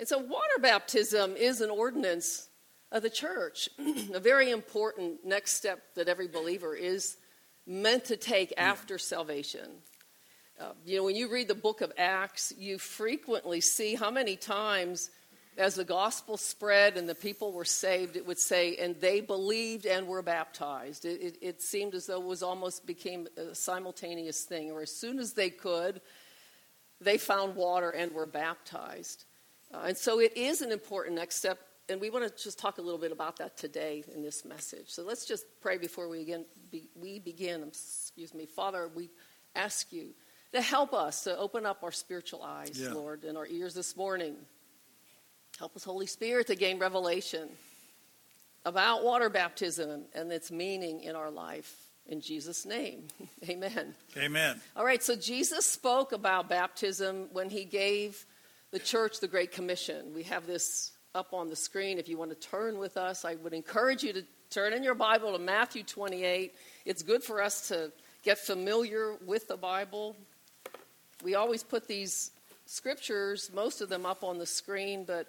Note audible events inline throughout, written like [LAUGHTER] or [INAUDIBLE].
And so, water baptism is an ordinance of the church, [CLEARS THROAT] a very important next step that every believer is meant to take after salvation. Uh, you know, when you read the book of Acts, you frequently see how many times, as the gospel spread and the people were saved, it would say, and they believed and were baptized. It, it, it seemed as though it was almost became a simultaneous thing, or as soon as they could, they found water and were baptized. Uh, and so it is an important next step, and we want to just talk a little bit about that today in this message. So let's just pray before we begin. Be, we begin. Excuse me, Father. We ask you to help us to open up our spiritual eyes, yeah. Lord, and our ears this morning. Help us, Holy Spirit, to gain revelation about water baptism and its meaning in our life. In Jesus' name, [LAUGHS] amen. Amen. All right, so Jesus spoke about baptism when he gave the church the Great Commission. We have this up on the screen. If you want to turn with us, I would encourage you to turn in your Bible to Matthew 28. It's good for us to get familiar with the Bible. We always put these scriptures, most of them up on the screen, but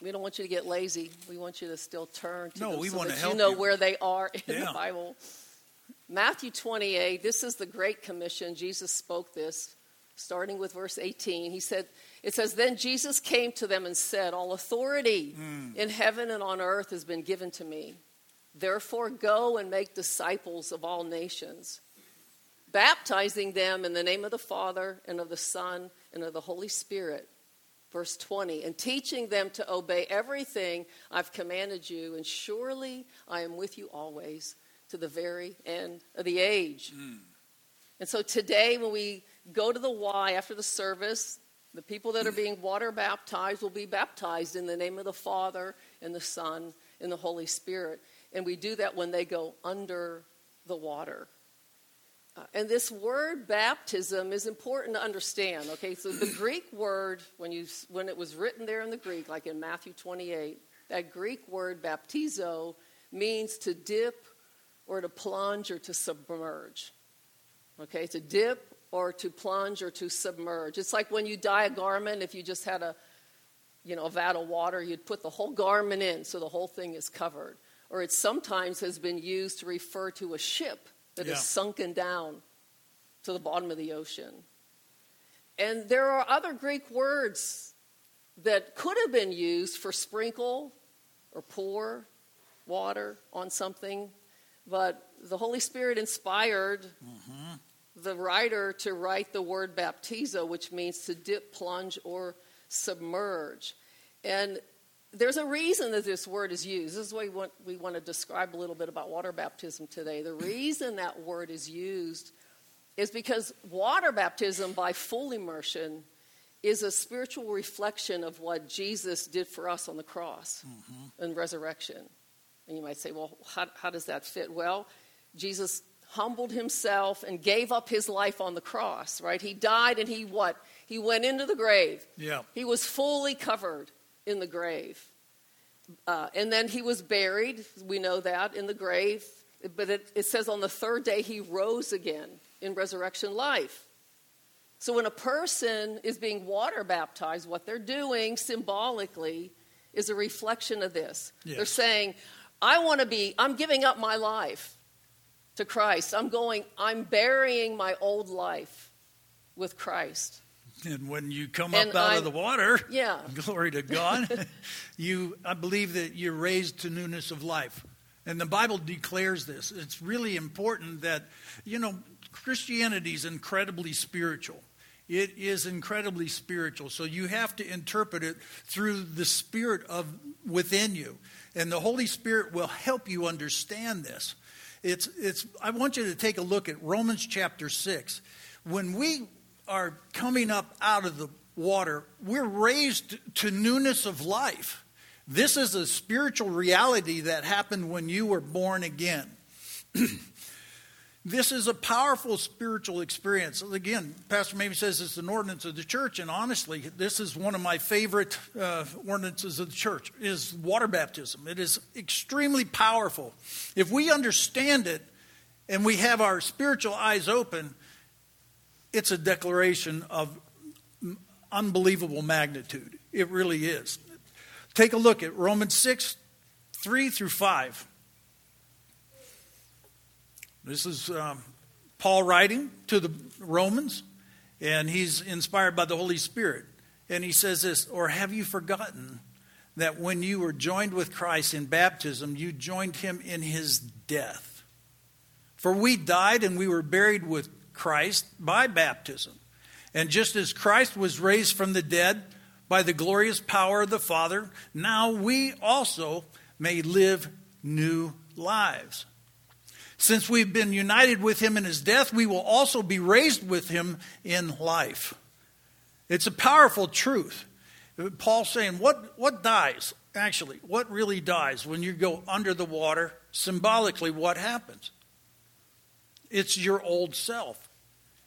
we don't want you to get lazy. We want you to still turn to no, them we so want that to help you know you. where they are in yeah. the Bible. Matthew 28, this is the Great Commission. Jesus spoke this starting with verse 18. He said, It says, Then Jesus came to them and said, All authority mm. in heaven and on earth has been given to me. Therefore, go and make disciples of all nations, baptizing them in the name of the Father and of the Son and of the Holy Spirit. Verse 20, and teaching them to obey everything I've commanded you, and surely I am with you always to the very end of the age. Mm. And so today, when we go to the Y after the service. The people that are being water baptized will be baptized in the name of the Father and the Son and the Holy Spirit. And we do that when they go under the water. Uh, and this word baptism is important to understand. Okay, so the Greek word, when, you, when it was written there in the Greek, like in Matthew 28, that Greek word baptizo means to dip or to plunge or to submerge. Okay, to dip or to plunge or to submerge. It's like when you dye a garment, if you just had a you know, a vat of water, you'd put the whole garment in so the whole thing is covered. Or it sometimes has been used to refer to a ship that yeah. is sunken down to the bottom of the ocean. And there are other Greek words that could have been used for sprinkle or pour water on something, but the Holy Spirit inspired mm-hmm the writer to write the word baptizo, which means to dip, plunge, or submerge. And there's a reason that this word is used. This is why we want, we want to describe a little bit about water baptism today. The reason that word is used is because water baptism by full immersion is a spiritual reflection of what Jesus did for us on the cross mm-hmm. and resurrection. And you might say, well, how, how does that fit? Well, Jesus humbled himself and gave up his life on the cross, right? He died and he what? He went into the grave. Yeah. He was fully covered in the grave. Uh, and then he was buried. We know that in the grave. But it, it says on the third day he rose again in resurrection life. So when a person is being water baptized, what they're doing symbolically is a reflection of this. Yes. They're saying, I want to be, I'm giving up my life to Christ. I'm going, I'm burying my old life with Christ. And when you come and up out I'm, of the water, yeah. [LAUGHS] glory to God, [LAUGHS] you I believe that you're raised to newness of life. And the Bible declares this. It's really important that, you know, Christianity is incredibly spiritual. It is incredibly spiritual. So you have to interpret it through the spirit of within you. And the Holy Spirit will help you understand this. It's, it's, I want you to take a look at Romans chapter 6. When we are coming up out of the water, we're raised to newness of life. This is a spiritual reality that happened when you were born again. [CLEARS THROAT] This is a powerful spiritual experience. Again, Pastor Mamie says it's an ordinance of the church, and honestly, this is one of my favorite uh, ordinances of the church is water baptism. It is extremely powerful. If we understand it and we have our spiritual eyes open, it's a declaration of unbelievable magnitude. It really is. Take a look at Romans 6 3 through 5. This is um, Paul writing to the Romans, and he's inspired by the Holy Spirit. And he says this Or have you forgotten that when you were joined with Christ in baptism, you joined him in his death? For we died and we were buried with Christ by baptism. And just as Christ was raised from the dead by the glorious power of the Father, now we also may live new lives. Since we've been united with him in his death, we will also be raised with him in life. It's a powerful truth. Paul's saying, what, what dies? Actually, what really dies when you go under the water? Symbolically, what happens? It's your old self.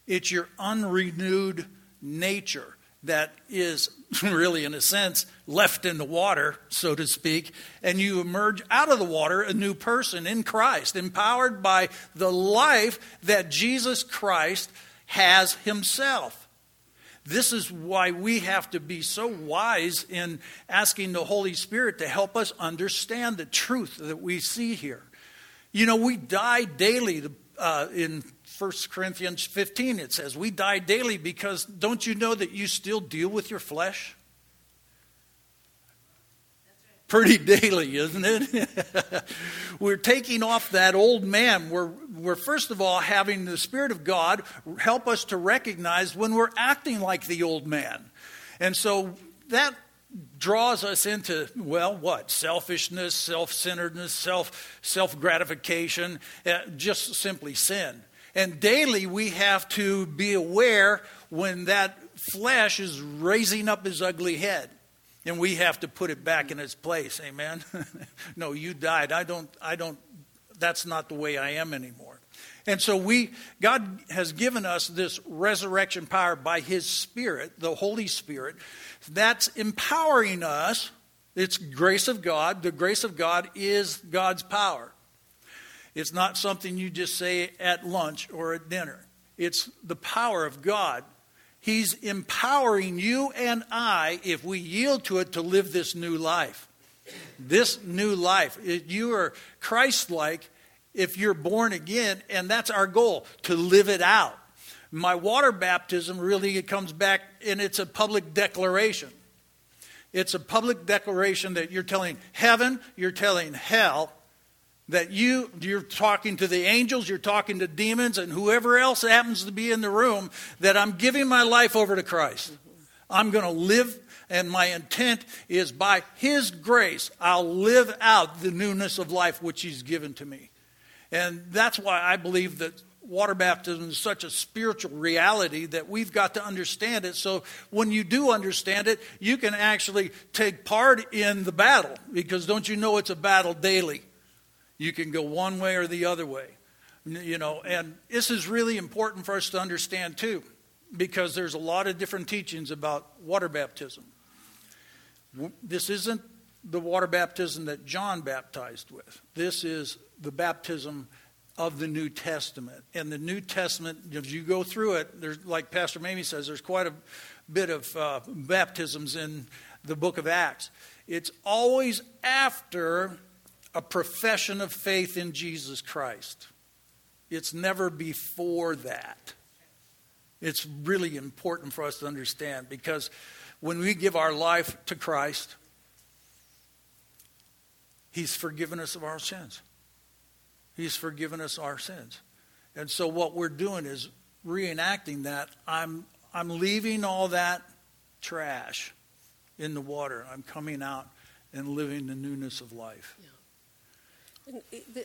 It's your unrenewed nature that is [LAUGHS] really, in a sense, left in the water, so to speak, and you emerge out of the water a new person in Christ, empowered by the life that Jesus Christ has himself. This is why we have to be so wise in asking the Holy Spirit to help us understand the truth that we see here. You know, we die daily. Uh, in 1 Corinthians 15, it says, We die daily because don't you know that you still deal with your flesh? Pretty daily, isn't it? [LAUGHS] we're taking off that old man. We're, we're, first of all, having the Spirit of God help us to recognize when we're acting like the old man. And so that draws us into well what selfishness self-centeredness self self-gratification uh, just simply sin and daily we have to be aware when that flesh is raising up his ugly head. And we have to put it back in its place. Amen. [LAUGHS] no, you died. I don't I don't that's not the way I am anymore. And so we God has given us this resurrection power by his spirit, the Holy Spirit, that's empowering us. It's grace of God. The grace of God is God's power. It's not something you just say at lunch or at dinner. It's the power of God. He's empowering you and I, if we yield to it, to live this new life. This new life. You are Christ like if you're born again, and that's our goal to live it out. My water baptism really it comes back and it's a public declaration. It's a public declaration that you're telling heaven, you're telling hell, that you you're talking to the angels you're talking to demons and whoever else happens to be in the room that i'm giving my life over to christ. I'm going to live and my intent is by his grace i'll live out the newness of life which he's given to me. And that's why i believe that water baptism is such a spiritual reality that we've got to understand it. So when you do understand it you can actually take part in the battle because don't you know it's a battle daily you can go one way or the other way. You know, and this is really important for us to understand too, because there's a lot of different teachings about water baptism. This isn't the water baptism that John baptized with. This is the baptism of the New Testament. And the New Testament, as you go through it, there's like Pastor Mamie says, there's quite a bit of uh, baptisms in the book of Acts. It's always after a profession of faith in Jesus Christ. It's never before that. It's really important for us to understand because when we give our life to Christ, He's forgiven us of our sins. He's forgiven us our sins. And so what we're doing is reenacting that. I'm, I'm leaving all that trash in the water. I'm coming out and living the newness of life. Yeah.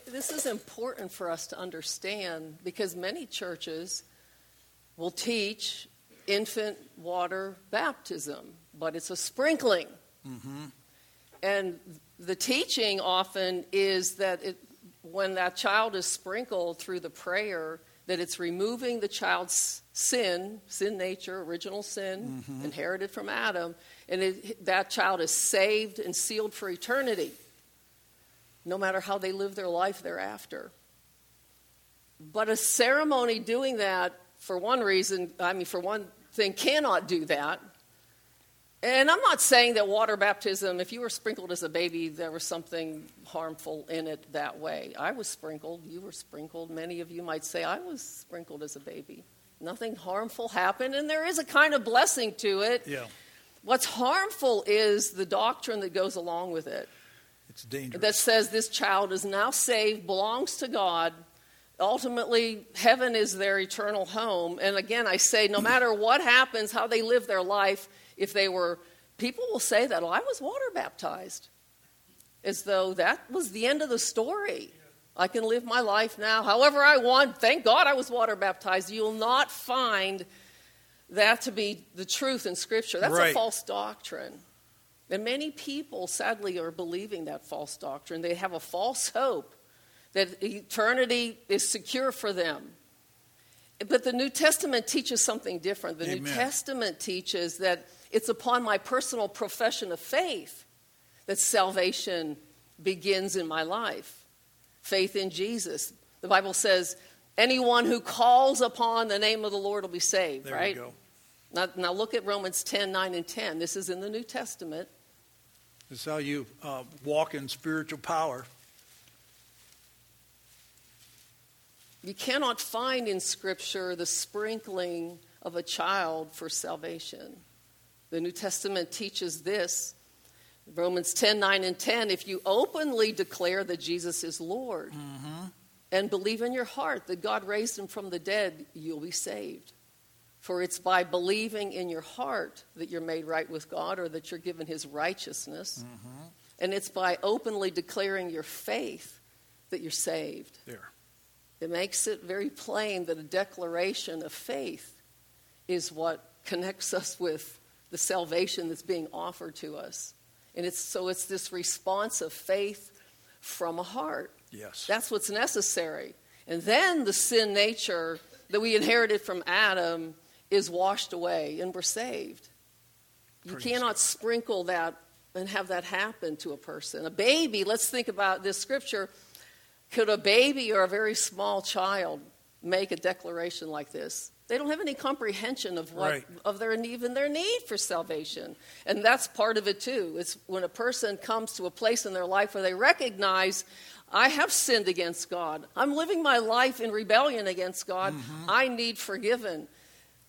This is important for us to understand because many churches will teach infant water baptism, but it's a sprinkling. Mm-hmm. And the teaching often is that it, when that child is sprinkled through the prayer, that it's removing the child's sin, sin nature, original sin, mm-hmm. inherited from Adam, and it, that child is saved and sealed for eternity no matter how they live their life thereafter. But a ceremony doing that, for one reason, I mean, for one thing, cannot do that And I'm not saying that water baptism, if you were sprinkled as a baby, there was something harmful in it that way. I was sprinkled, you were sprinkled. Many of you might say, I was sprinkled as a baby. Nothing harmful happened, and there is a kind of blessing to it. Yeah. What's harmful is the doctrine that goes along with it It's dangerous. that says this child is now saved, belongs to God. Ultimately, heaven is their eternal home. And again, I say, no matter what happens, how they live their life, if they were, people will say that, well, I was water baptized, as though that was the end of the story. I can live my life now however I want. Thank God I was water baptized. You'll not find that to be the truth in Scripture. That's Right. a false doctrine. And many people, sadly, are believing that false doctrine. They have a false hope that eternity is secure for them. But the New Testament teaches something different. The New Testament teaches that it's upon my personal profession of faith that salvation begins in my life. Faith in Jesus. The Bible says, anyone who calls upon the name of the Lord will be saved, there right? you go. Now, now look at Romans 10 9 and 10. This is in the New Testament. This is how you uh, walk in spiritual power. You cannot find in Scripture the sprinkling of a child for salvation. The New Testament teaches this. Romans 10 9 and 10. If you openly declare that Jesus is Lord and believe in your heart that God raised him from the dead, you'll be saved. For it's by believing in your heart that you're made right with God or that you're given his righteousness. Mm-hmm. And it's by openly declaring your faith that you're saved. There. It makes it very plain that a declaration of faith is what connects us with the salvation that's being offered to us. And it's so it's this response of faith from a heart. Yes. That's what's necessary. And then the sin nature that we inherited from Adam is washed away and we're saved. You Praise cannot sprinkle that and have that happen to a person. A baby, let's think about this scripture. Could a baby or a very small child make a declaration like this? They don't have any comprehension of what Right. of their even their need for salvation. And that's part of it too. It's when a person comes to a place in their life where they recognize I have sinned against God. I'm living my life in rebellion against God. Mm-hmm. I need forgiven.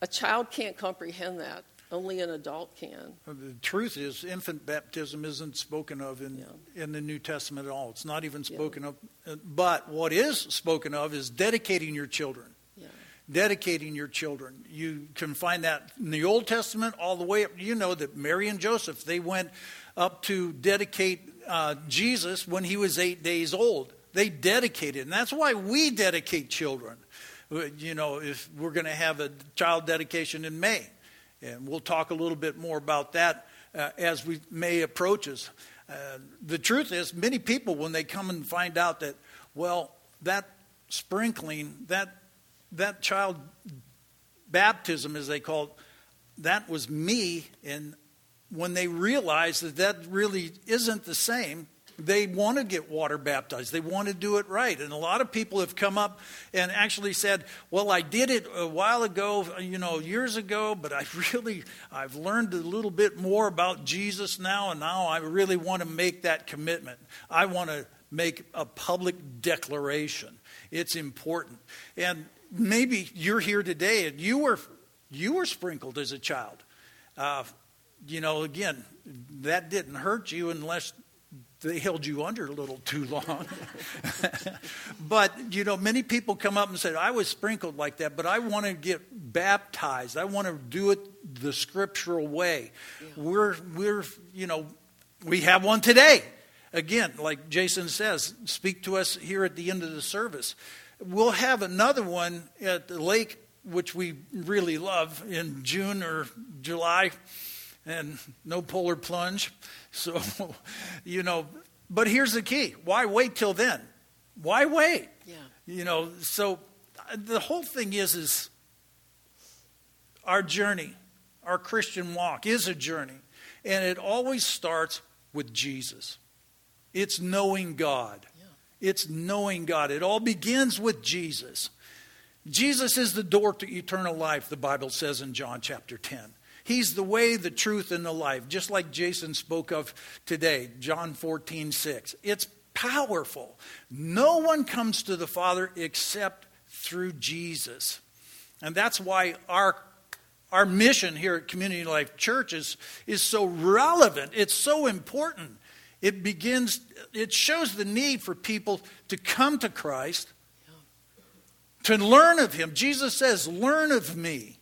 A child can't comprehend that. Only an adult can. The truth is, infant baptism isn't spoken of in, in the New Testament at all. It's not even spoken of. Uh, But what is spoken of is dedicating your children. Yeah. Dedicating your children. You can find that in the Old Testament all the way up. You know that Mary and Joseph, they went up to dedicate uh, Jesus when he was eight days old. They dedicated. And that's why we dedicate children. You know, if we're going to have a child dedication in May. And we'll talk a little bit more about that uh, as we May approaches. Uh, the truth is, many people, when they come and find out that, well, that sprinkling, that, that child baptism, as they call it, that was me. And when they realize that that really isn't the same, they want to get water baptized. They want to do it right. And a lot of people have come up and actually said, "Well, I did it a while ago, you know, years ago, but I [LAUGHS] really I've learned a little bit more about Jesus now and now I really want to make that commitment. I want to make a public declaration. It's important." And maybe you're here today and you were you were sprinkled as a child. Uh, you know, again, that didn't hurt you unless they held you under a little too long. [LAUGHS] but, you know, many people come up and say, I was sprinkled like that, but I want to get baptized. I want to do it the scriptural way. We're, we're, you know, we have one today. Again, like Jason says, speak to us here at the end of the service. We'll have another one at the lake, which we really love, in June or July and no polar plunge. So, [LAUGHS] you know, but here's the key why wait till then? Why wait? Yeah. You know, so uh, the whole thing is, is our journey, our Christian walk is a journey. And it always starts with Jesus. It's knowing God. It's knowing God. It all begins with Jesus. Jesus is the door to eternal life, the Bible says in John chapter 10. He's the way, the truth, and the life, just like Jason spoke of today, John 14, 6. It's powerful. No one comes to the Father except through Jesus. And that's why our, our mission here at Community Life Church is, is so relevant. It's so important. It begins, it shows the need for people to come to Christ, to learn of Him. Jesus says, Learn of me.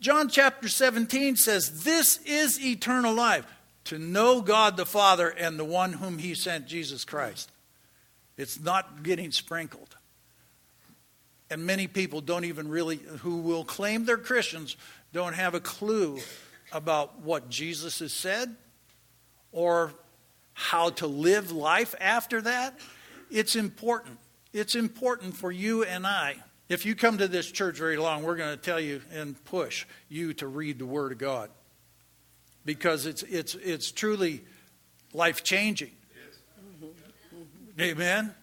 John chapter 17 says, This is eternal life, to know God the Father and the one whom He sent, Jesus Christ. It's not getting sprinkled. And many people don't even really, who will claim they're Christians, don't have a clue about what Jesus has said or how to live life after that. It's important. It's important for you and I. If you come to this church very long, we're going to tell you and push you to read the Word of God because it's, it's, it's truly life changing. Mm-hmm. Amen?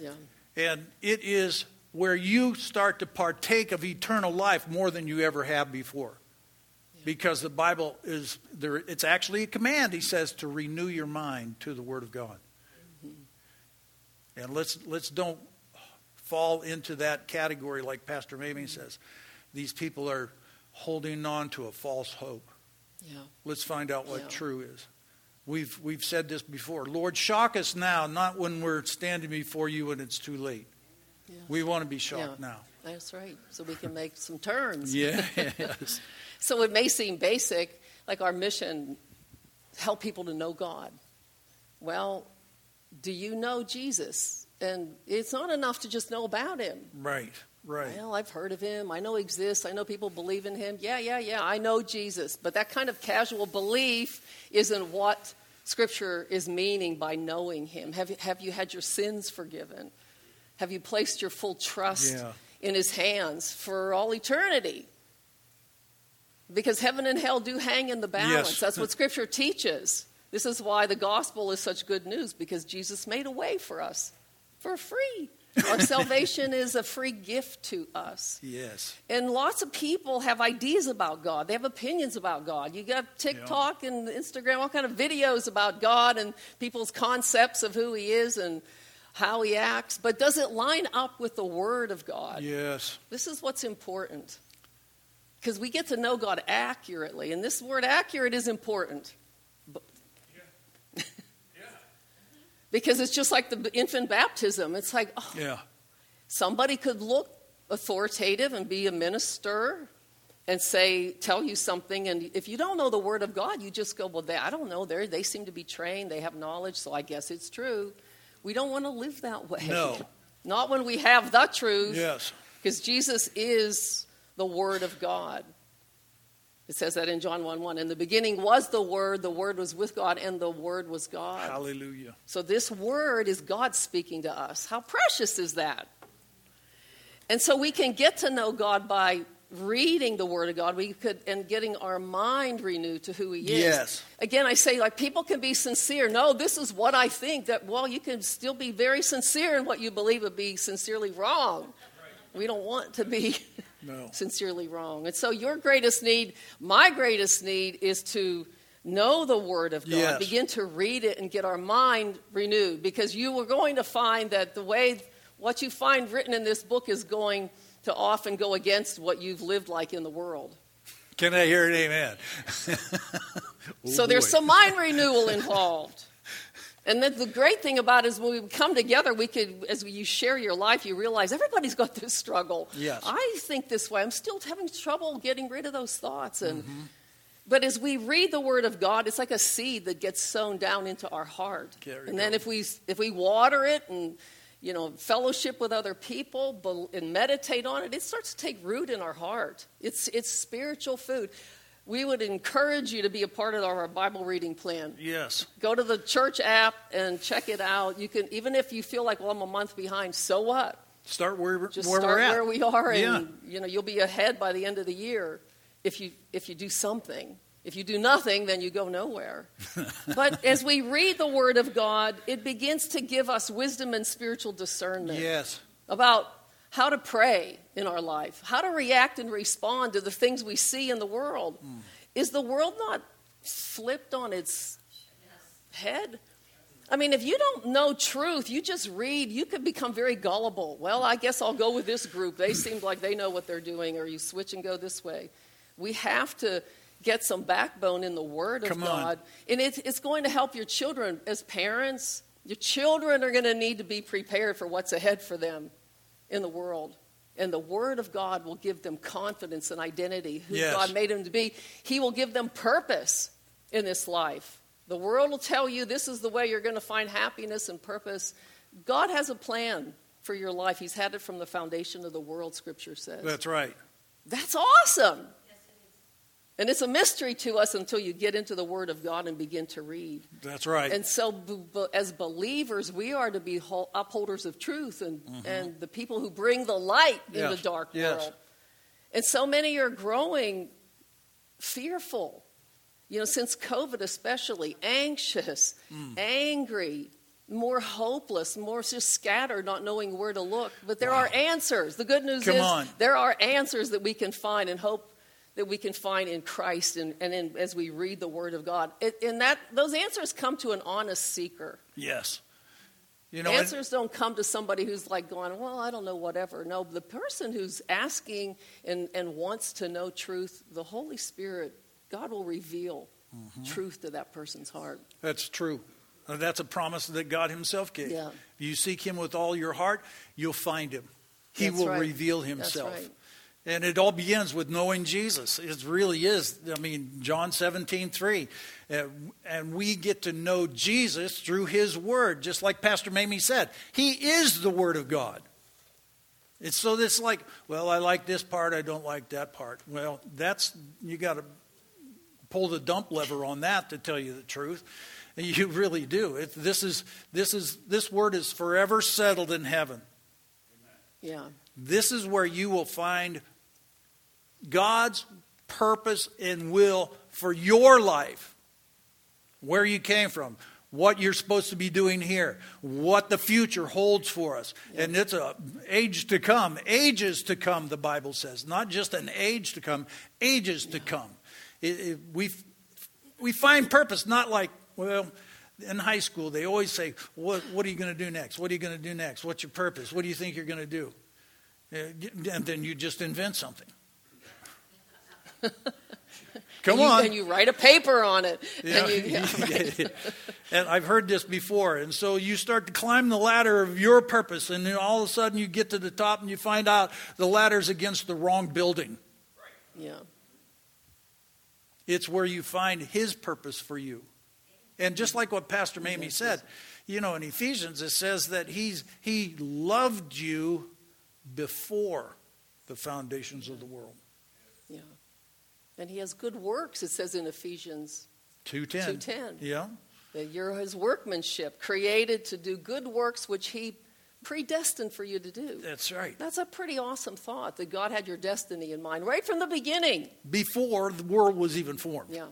Yeah. And it is where you start to partake of eternal life more than you ever have before. Because the Bible is there it's actually a command, he says, to renew your mind to the Word of God. Mm-hmm. And let's let's don't fall into that category like Pastor Mamie mm-hmm. says. These people are holding on to a false hope. Yeah. Let's find out what Yeah. true is. We've we've said this before. Lord, shock us now, not when we're standing before you and it's too late. Yeah. We want to be shocked Yeah. now. That's right. So we can make some turns. [LAUGHS] [LAUGHS] Yes. So it may seem basic, like our mission, help people to know God. Well, do you know Jesus? And it's not enough to just know about him. right. Right. Well, I've heard of him. I know he exists. I know people believe in him. Yeah, yeah, yeah. I know Jesus. But that kind of casual belief isn't what Scripture is meaning by knowing him. Have you, have you had your sins forgiven? Have you placed your full trust Yeah. in his hands for all eternity? Because heaven and hell do hang in the balance. Yes. That's what Scripture teaches. This is why the gospel is such good news, because Jesus made a way for us for free. Our [LAUGHS] salvation is a free gift to us. Yes. And lots of people have ideas about God. They have opinions about God. You got TikTok and Instagram, all kind of videos about God and people's concepts of who He is and how He acts. But does it line up with the Word of God? Yes. This is what's important. Because we get to know God accurately, and this word accurate is important. Because it's just like the infant baptism. It's like, oh, Yeah. somebody could look authoritative and be a minister and say tell you something and if you don't know the word of god you just go well they, i don't know they they seem to be trained they have knowledge so i guess it's true we don't want to live that way No. not when we have the truth Yes. because jesus is the word of god it says that in john 1 1 in the beginning was the word the word was with god and the word was god Hallelujah. so this word is God speaking to us. How precious is that? And so we can get to know God by reading the word of God. We could and getting our mind renewed to who he is. Yes. Again, I say like people can be sincere. No, this is what I think that well, you can still be very sincere in what you believe would be sincerely wrong. We don't want to be [LAUGHS] No. sincerely wrong. And so your greatest need, my greatest need is to know the word of God, Yes. begin to read it and get our mind renewed because you are going to find that the way what you find written in this book is going to often go against what you've lived like in the world. Can I hear an amen? Oh, [LAUGHS] so there's oh, some mind [LAUGHS] renewal involved. And then the great thing about it is when we come together, we could, as you share your life, you realize everybody's got this struggle. Yes. I think this way. I'm still having trouble getting rid of those thoughts. And Mm-hmm. but as we read the Word of God, it's like a seed that gets sown down into our heart. And then if we if we water it and you know fellowship with other people and meditate on it, it starts to take root in our heart. It's it's spiritual food. We would encourage you to be a part of our Bible reading plan Yes. go to the church app and check it out. You can even if you feel like, well, I'm a month behind, so what? Start where, Just where start we're at. where we are, and Yeah. you know you'll be ahead by the end of the year if you if you do something. If you do nothing, then you go nowhere. [LAUGHS] but as we read the Word of God, it begins to give us wisdom and spiritual discernment Yes. about how to pray in our life, how to react and respond to the things we see in the world. Hmm. Is the world not flipped on its head? I mean, if you don't know truth, you just read, you could become very gullible. Well, I guess I'll go with this group. They seem like they know what they're doing, or you switch and go this way. We have to get some backbone in the Word of Come on. God. And it, it's going to help your children as parents. Your children are going to need to be prepared for what's ahead for them in the world. And the Word of God will give them confidence and identity, who Yes. God made them to be. He will give them purpose in this life. The world will tell you this is the way you're going to find happiness and purpose. God has a plan for your life. He's had it from the foundation of the world, Scripture says. That's right. That's awesome. And it's a mystery to us until you get into the Word of God and begin to read. That's right. And so, b- b- as believers, we are to be hol- upholders of truth and, and the people who bring the light in Mm-hmm. The dark yes. world. And so many are growing fearful, you know, since COVID especially, anxious, Mm. angry, more hopeless, more just scattered, not knowing where to look. But there Wow. are answers. The good news Come is on. there are answers that we can find and hope that we can find in Christ and, and in, as we read the Word of God. It, and that those answers come to an honest seeker. yes. You know, answers don't come to somebody who's like going, well, I don't know, whatever. No, the person who's asking and, and wants to know truth, the Holy Spirit, God will reveal Mm-hmm. truth to that person's heart. That's true. That's a promise that God Himself gave. Yeah. If you seek Him with all your heart, you'll find Him. He That's will right. reveal That's Himself. right. And it all begins with knowing Jesus. It really is. I mean, John 17, 3. Uh, and we get to know Jesus through His Word, just like Pastor Mamie said. He is the Word of God. It's so it's like, well, I like this part, I don't like that part. Well, that's, you got to pull the dump lever on that to tell you the truth. [LAUGHS] You really do. It, this is this is this word is forever settled in heaven. Yeah. This is where you will find God's purpose and will for your life. Where you came from, what you're supposed to be doing here, what the future holds for us. And it's a age to come, ages to come, the Bible says. Not just an age to come, ages to come. It, it, we, we find purpose not like, well, in high school, they always say, What, what are you going to do next? What are you going to do next? What's your purpose? What do you think you're going to do? Uh, And then you just invent something. [LAUGHS] Come and you, on. And you write a paper on it. Yeah. And you, [LAUGHS] yeah, right. and I've heard this before. And so you start to climb the ladder of your purpose, and then all of a sudden you get to the top and you find out the ladder's against the wrong building. yeah. It's where you find His purpose for you. And just like what Pastor Mamie said, you know, in Ephesians it says that he's, He loved you before the foundations of the world. And he has good works, it says in Ephesians 210. 2:10. Yeah. that you're his workmanship, created to do good works which he predestined for you to do. That's right. That's a pretty awesome thought that God had your destiny in mind right from the beginning. Before the world was even formed. Yeah.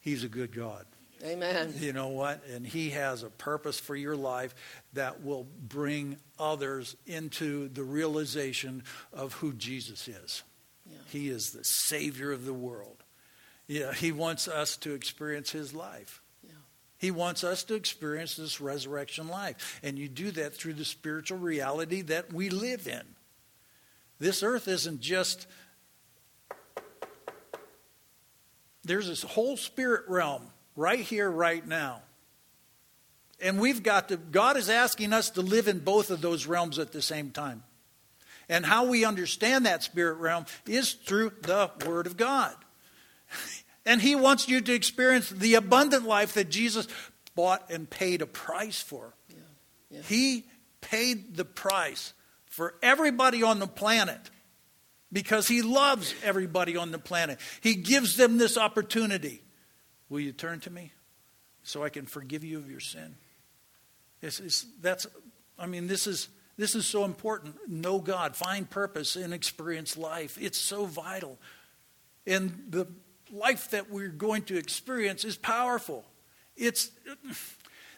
He's a good God. Amen. You know what? And He has a purpose for your life that will bring others into the realization of who Jesus is. Yeah. He is the Savior of the world. Yeah, He wants us to experience His life. Yeah. He wants us to experience this resurrection life. And you do that through the spiritual reality that we live in. This earth isn't just. There's this whole spirit realm right here, right now. And we've got to, God is asking us to live in both of those realms at the same time. And how we understand that spirit realm is through the Word of God. And He wants you to experience the abundant life that Jesus bought and paid a price for. Yeah. Yeah. He paid the price for everybody on the planet because He loves everybody on the planet. He gives them this opportunity. Will you turn to me so I can forgive you of your sin? It's, it's, that's, I mean, this is, this is so important. Know God, find purpose, and experience life. It's so vital. And the life that we're going to experience is powerful. It's,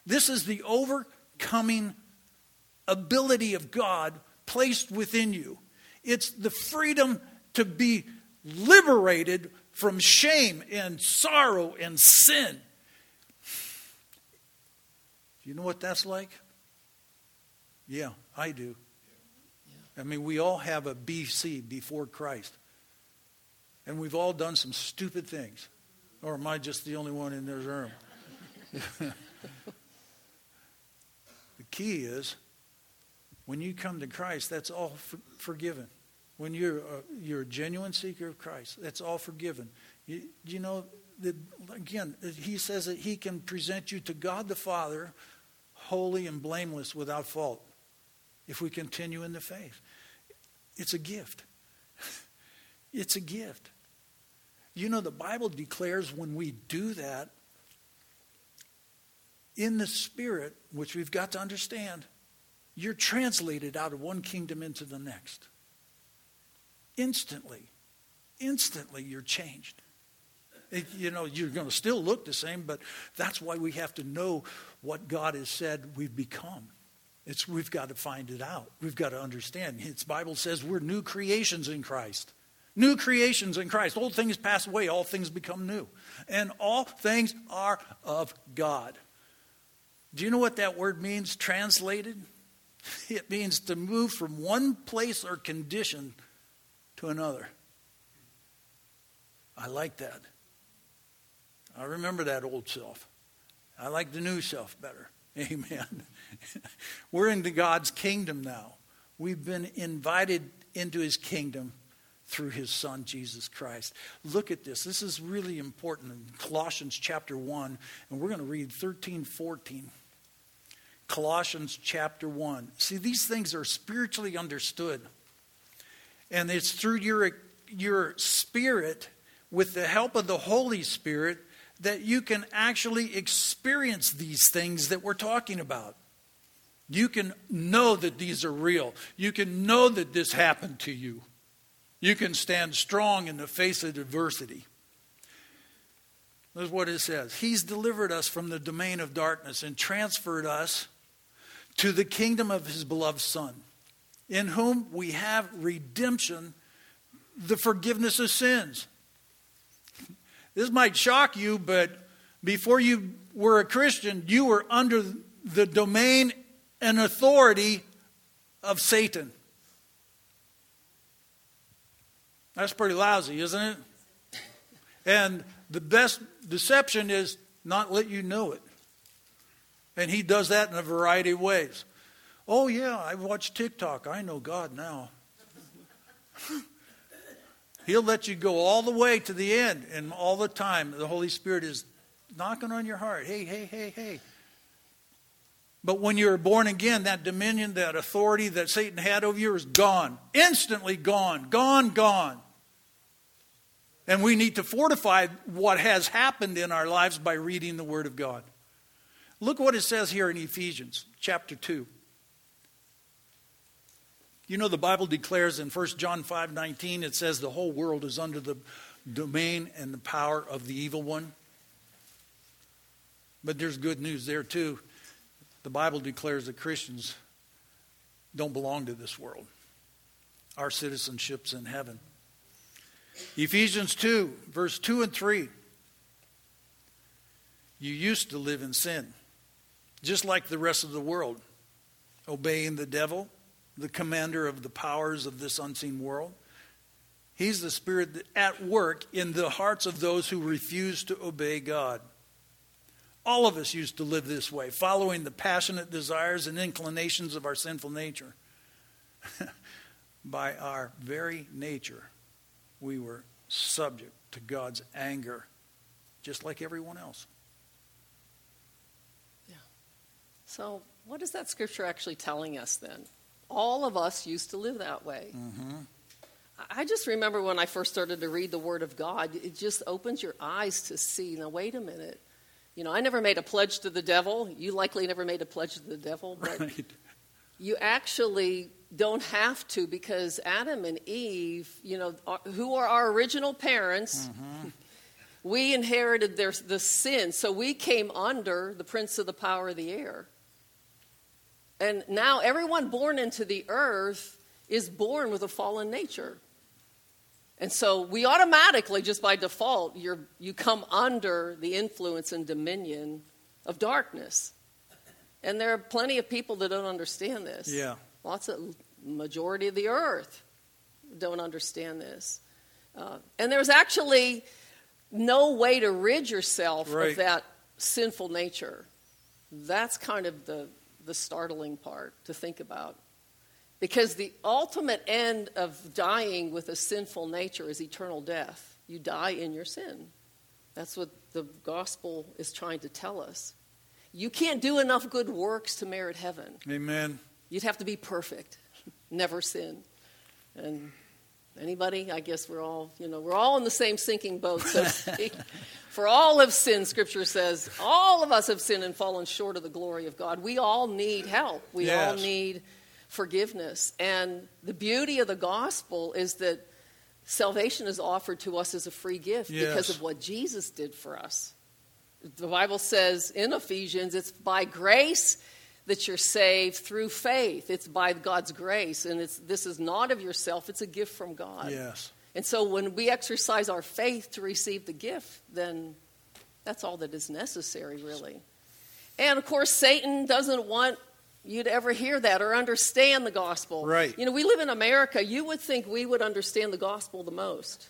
this is the overcoming ability of God placed within you. It's the freedom to be liberated from shame and sorrow and sin. Do You know what that's like? Yeah, I do. I mean, we all have a BC before Christ. And we've all done some stupid things. Or am I just the only one in this room? [LAUGHS] the key is when you come to Christ, that's all for, forgiven. When you're a, you're a genuine seeker of Christ, that's all forgiven. You, you know, that, again, he says that he can present you to God the Father holy and blameless without fault if we continue in the faith. It's a gift. [LAUGHS] It's a gift. You know, the Bible declares when we do that in the Spirit, which we've got to understand, you're translated out of one kingdom into the next. Instantly. Instantly, you're changed. It, you know, you're going to still look the same, but that's why we have to know what God has said we've become. It's, we've got to find it out. We've got to understand. Its Bible says we're new creations in Christ. New creations in Christ. Old things pass away, all things become new. And all things are of God. Do you know what that word means translated? [LAUGHS] It means to move from one place or condition to another. I like that. I remember that old self. I like the new self better. Amen. [LAUGHS] We're into God's kingdom now. We've been invited into his kingdom through his son Jesus Christ. Look at this. This is really important in Colossians chapter 1, and we're going to read 13, 14. Colossians chapter 1. See, these things are spiritually understood. And it's through your, your spirit, with the help of the Holy Spirit, that you can actually experience these things that we're talking about. You can know that these are real. You can know that this happened to you. You can stand strong in the face of adversity. This is what it says He's delivered us from the domain of darkness and transferred us to the kingdom of his beloved Son, in whom we have redemption, the forgiveness of sins. This might shock you, but before you were a Christian, you were under the domain and authority of Satan. That's pretty lousy, isn't it? And the best deception is not let you know it. And he does that in a variety of ways. Oh, yeah, I watch TikTok. I know God now. [LAUGHS] He'll let you go all the way to the end, and all the time the Holy Spirit is knocking on your heart. Hey, hey, hey, hey. But when you're born again, that dominion, that authority that Satan had over you is gone. Instantly gone. Gone, gone. And we need to fortify what has happened in our lives by reading the Word of God. Look what it says here in Ephesians chapter 2. You know, the Bible declares in 1 John 5 19, it says the whole world is under the domain and the power of the evil one. But there's good news there, too. The Bible declares that Christians don't belong to this world, our citizenship's in heaven. Ephesians 2, verse 2 and 3. You used to live in sin just like the rest of the world, obeying the devil, the commander of the powers of this unseen world. He's the spirit at work in the hearts of those who refuse to obey God. All of us used to live this way, following the passionate desires and inclinations of our sinful nature. [LAUGHS] By our very nature, we were subject to God's anger, just like everyone else. Yeah. So, what is that scripture actually telling us then? All of us used to live that way. Mm-hmm. I just remember when I first started to read the Word of God, it just opens your eyes to see. Now, wait a minute. You know, I never made a pledge to the devil. You likely never made a pledge to the devil, but [LAUGHS] right. you actually don't have to because Adam and Eve, you know, who are our original parents, mm-hmm. we inherited their, the sin. So we came under the prince of the power of the air. And now everyone born into the earth is born with a fallen nature. And so we automatically, just by default, you're, you come under the influence and dominion of darkness. And there are plenty of people that don't understand this. Yeah. Lots of majority of the earth don't understand this. Uh, and there's actually no way to rid yourself Right. of that sinful nature. That's kind of the, the startling part to think about. Because the ultimate end of dying with a sinful nature is eternal death. You die in your sin. That's what the gospel is trying to tell us. You can't do enough good works to merit heaven. Amen. You'd have to be perfect, [LAUGHS] never sin. And anybody, I guess we're all, you know, we're all in the same sinking boat, so to speak. [LAUGHS] For all have sinned, Scripture says, all of us have sinned and fallen short of the glory of God. We all need help. We all need forgiveness. And the beauty of the gospel is that salvation is offered to us as a free gift because of what Jesus did for us. The Bible says in Ephesians, it's by grace that you're saved through faith. It's by God's grace, and it's, this is not of yourself, it's a gift from God. Yes. And so when we exercise our faith to receive the gift, then that's all that is necessary, really. And of course, Satan doesn't want you to ever hear that or understand the gospel. Right. You know, we live in America. You would think we would understand the gospel the most.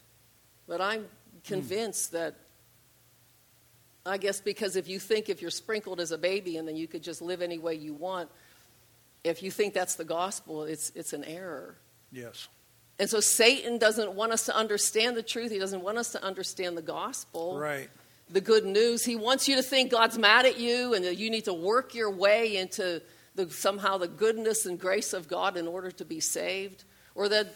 But I'm hmm. convinced that, I guess, because if you think if you're sprinkled as a baby and then you could just live any way you want, if you think that's the gospel, it's, it's an error. Yes. And so Satan doesn't want us to understand the truth. He doesn't want us to understand the gospel, Right. the good news. He wants you to think God's mad at you and that you need to work your way into the, somehow the goodness and grace of God in order to be saved. Or that,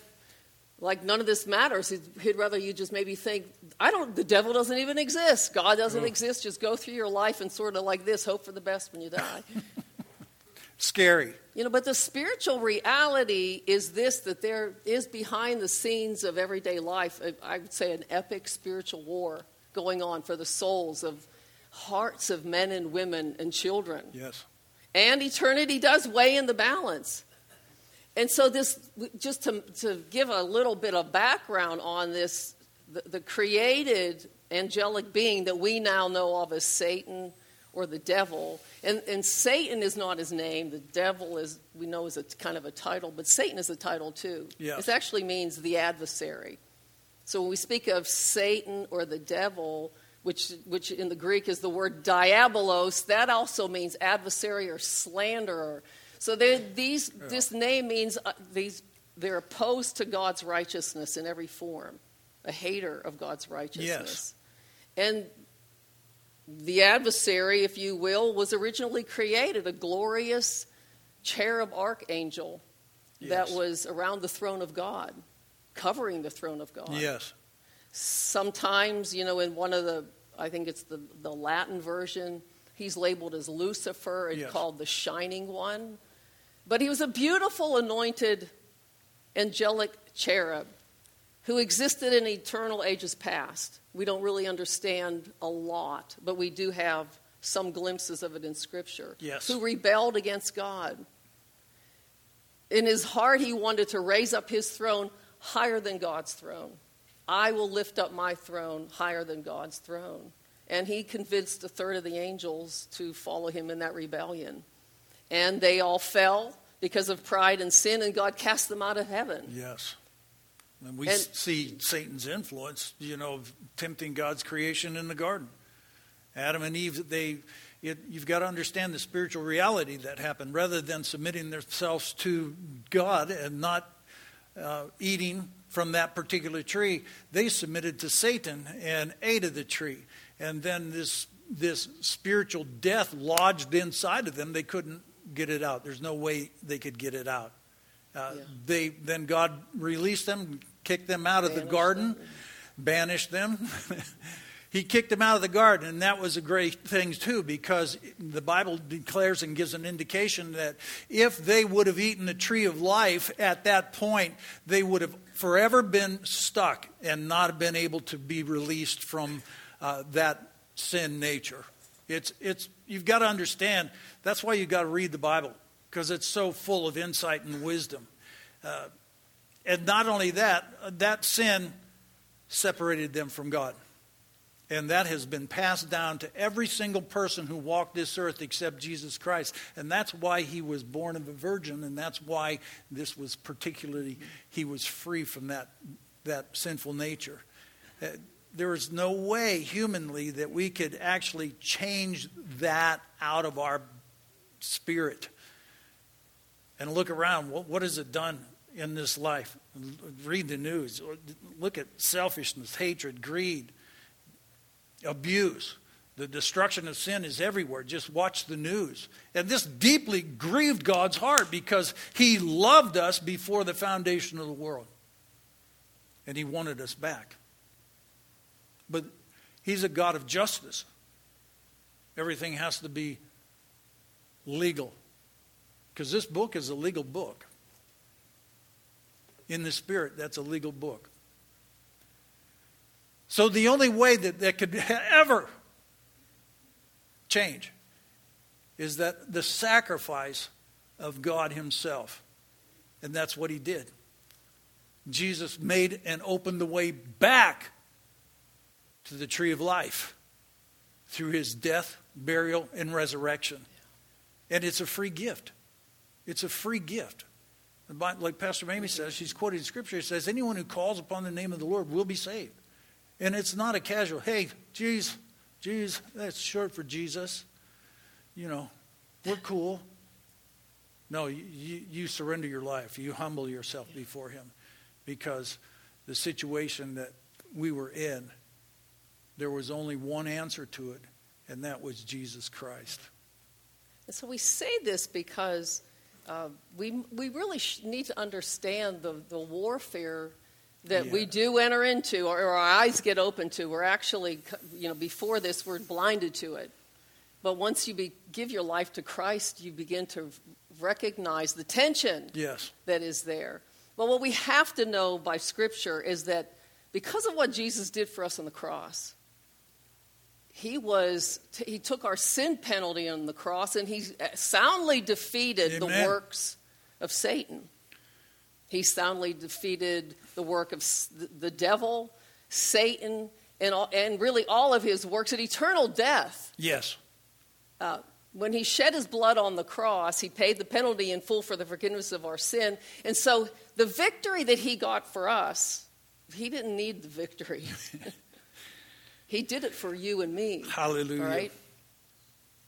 like, none of this matters. He'd, he'd rather you just maybe think, I don't, the devil doesn't even exist. God doesn't Oh. exist. Just go through your life and sort of like this, hope for the best when you die. [LAUGHS] Scary. You know, but the spiritual reality is this that there is behind the scenes of everyday life, uh, I would say, an epic spiritual war going on for the souls of hearts of men and women and children. Yes. And eternity does weigh in the balance. And so, this, just to, to give a little bit of background on this, the, the created angelic being that we now know of as Satan or the devil, and, and Satan is not his name, the devil is, we know, is a kind of a title, but Satan is a title too. Yes. It actually means the adversary. So when we speak of Satan or the devil, which, which in the Greek is the word diabolos, that also means adversary or slanderer. So these, this name means uh, these, they're opposed to God's righteousness in every form, a hater of God's righteousness. And the adversary, if you will, was originally created a glorious cherub archangel that was around the throne of God, covering the throne of God. Yes. Sometimes, you know, in one of the, I think it's the, the Latin version, he's labeled as Lucifer and Yes. called the Shining One. But he was a beautiful, anointed, angelic cherub who existed in eternal ages past. We don't really understand a lot, but we do have some glimpses of it in Scripture. Yes. Who rebelled against God. In his heart, he wanted to raise up his throne higher than God's throne. I will lift up my throne higher than God's throne. And he convinced a third of the angels to follow him in that rebellion. And they all fell because of pride and sin, and God cast them out of heaven. Yes. And we And- see Satan's influence, you know, of tempting God's creation in the garden. Adam and Eve, they, it, you've got to understand the spiritual reality that happened. Rather than submitting themselves to God and not uh, eating from that particular tree, they submitted to Satan and ate of the tree. And then this this spiritual death lodged inside of them. They couldn't get it out. There's no way they could get it out. Uh, Yeah. They then God released them, kicked them out of the garden, them. banished them. [LAUGHS] he kicked them out of the garden, and that was a great thing too, because the Bible declares and gives an indication that if they would have eaten the tree of life at that point, they would have forever been stuck and not have been able to be released from uh, that sin nature. It's it's you've got to understand. That's why you've got to read the Bible because it's so full of insight and wisdom. Uh, And not only that, that sin separated them from God. And that has been passed down to every single person who walked this earth except Jesus Christ. And that's why he was born of a virgin, and that's why this was particularly, he was free from that, that sinful nature. There is no way humanly that we could actually change that out of our spirit. And look around, what, what has it done in this life? Read the news. Look at selfishness, hatred, greed abuse. The destruction of sin is everywhere. Just watch the news. And this deeply grieved God's heart because He loved us before the foundation of the world. And He wanted us back. But He's a God of justice. Everything has to be legal. Because this book is a legal book. In the Spirit, that's a legal book. So the only way that that could [LAUGHS] ever change is that the sacrifice of God Himself. And that's what He did. Jesus made and opened the way back to the tree of life through His death, burial, and resurrection. And it's a free gift. It's a free gift. Like Pastor Mamie says, she's quoting scripture. It says, Anyone who calls upon the name of the Lord will be saved. And it's not a casual, hey, geez, geez, that's short for Jesus. You know, we're cool. No, you, you surrender your life. You humble yourself before Him because the situation that we were in, there was only one answer to it, and that was Jesus Christ. And so we say this because uh, we, we really need to understand the, the warfare that yeah. we do enter into or, our eyes get open to. We're actually, you know, before this, we're blinded to it. But once you be, give your life to Christ, you begin to recognize the tension yes. that is there. But what we have to know by Scripture is that because of what Jesus did for us on the cross, he was he took our sin penalty on the cross and he soundly defeated Amen. the works of Satan. He soundly defeated the work of the devil, Satan, and, all, and really all of his works at eternal death. Yes. Uh, when he shed his blood on the cross, he paid the penalty in full for the forgiveness of our sin. And so the victory that he got for us, he didn't need the victory. [LAUGHS] he did it for you and me. Hallelujah. Right?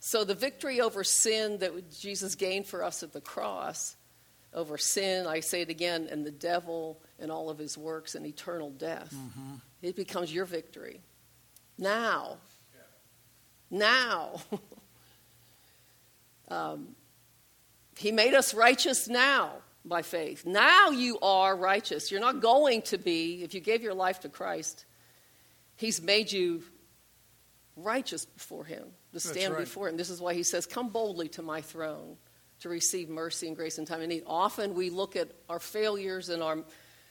So the victory over sin that Jesus gained for us at the cross over sin, I say it again, and the devil and all of his works and eternal death. Mm-hmm. It becomes your victory. Now. Yeah. Now. [LAUGHS] um, he made us righteous now by faith. Now you are righteous. You're not going to be, if you gave your life to Christ, He's made you righteous before Him, to stand right. before Him. This is why He says, Come boldly to my throne to receive mercy and grace in time of need. Often we look at our failures and our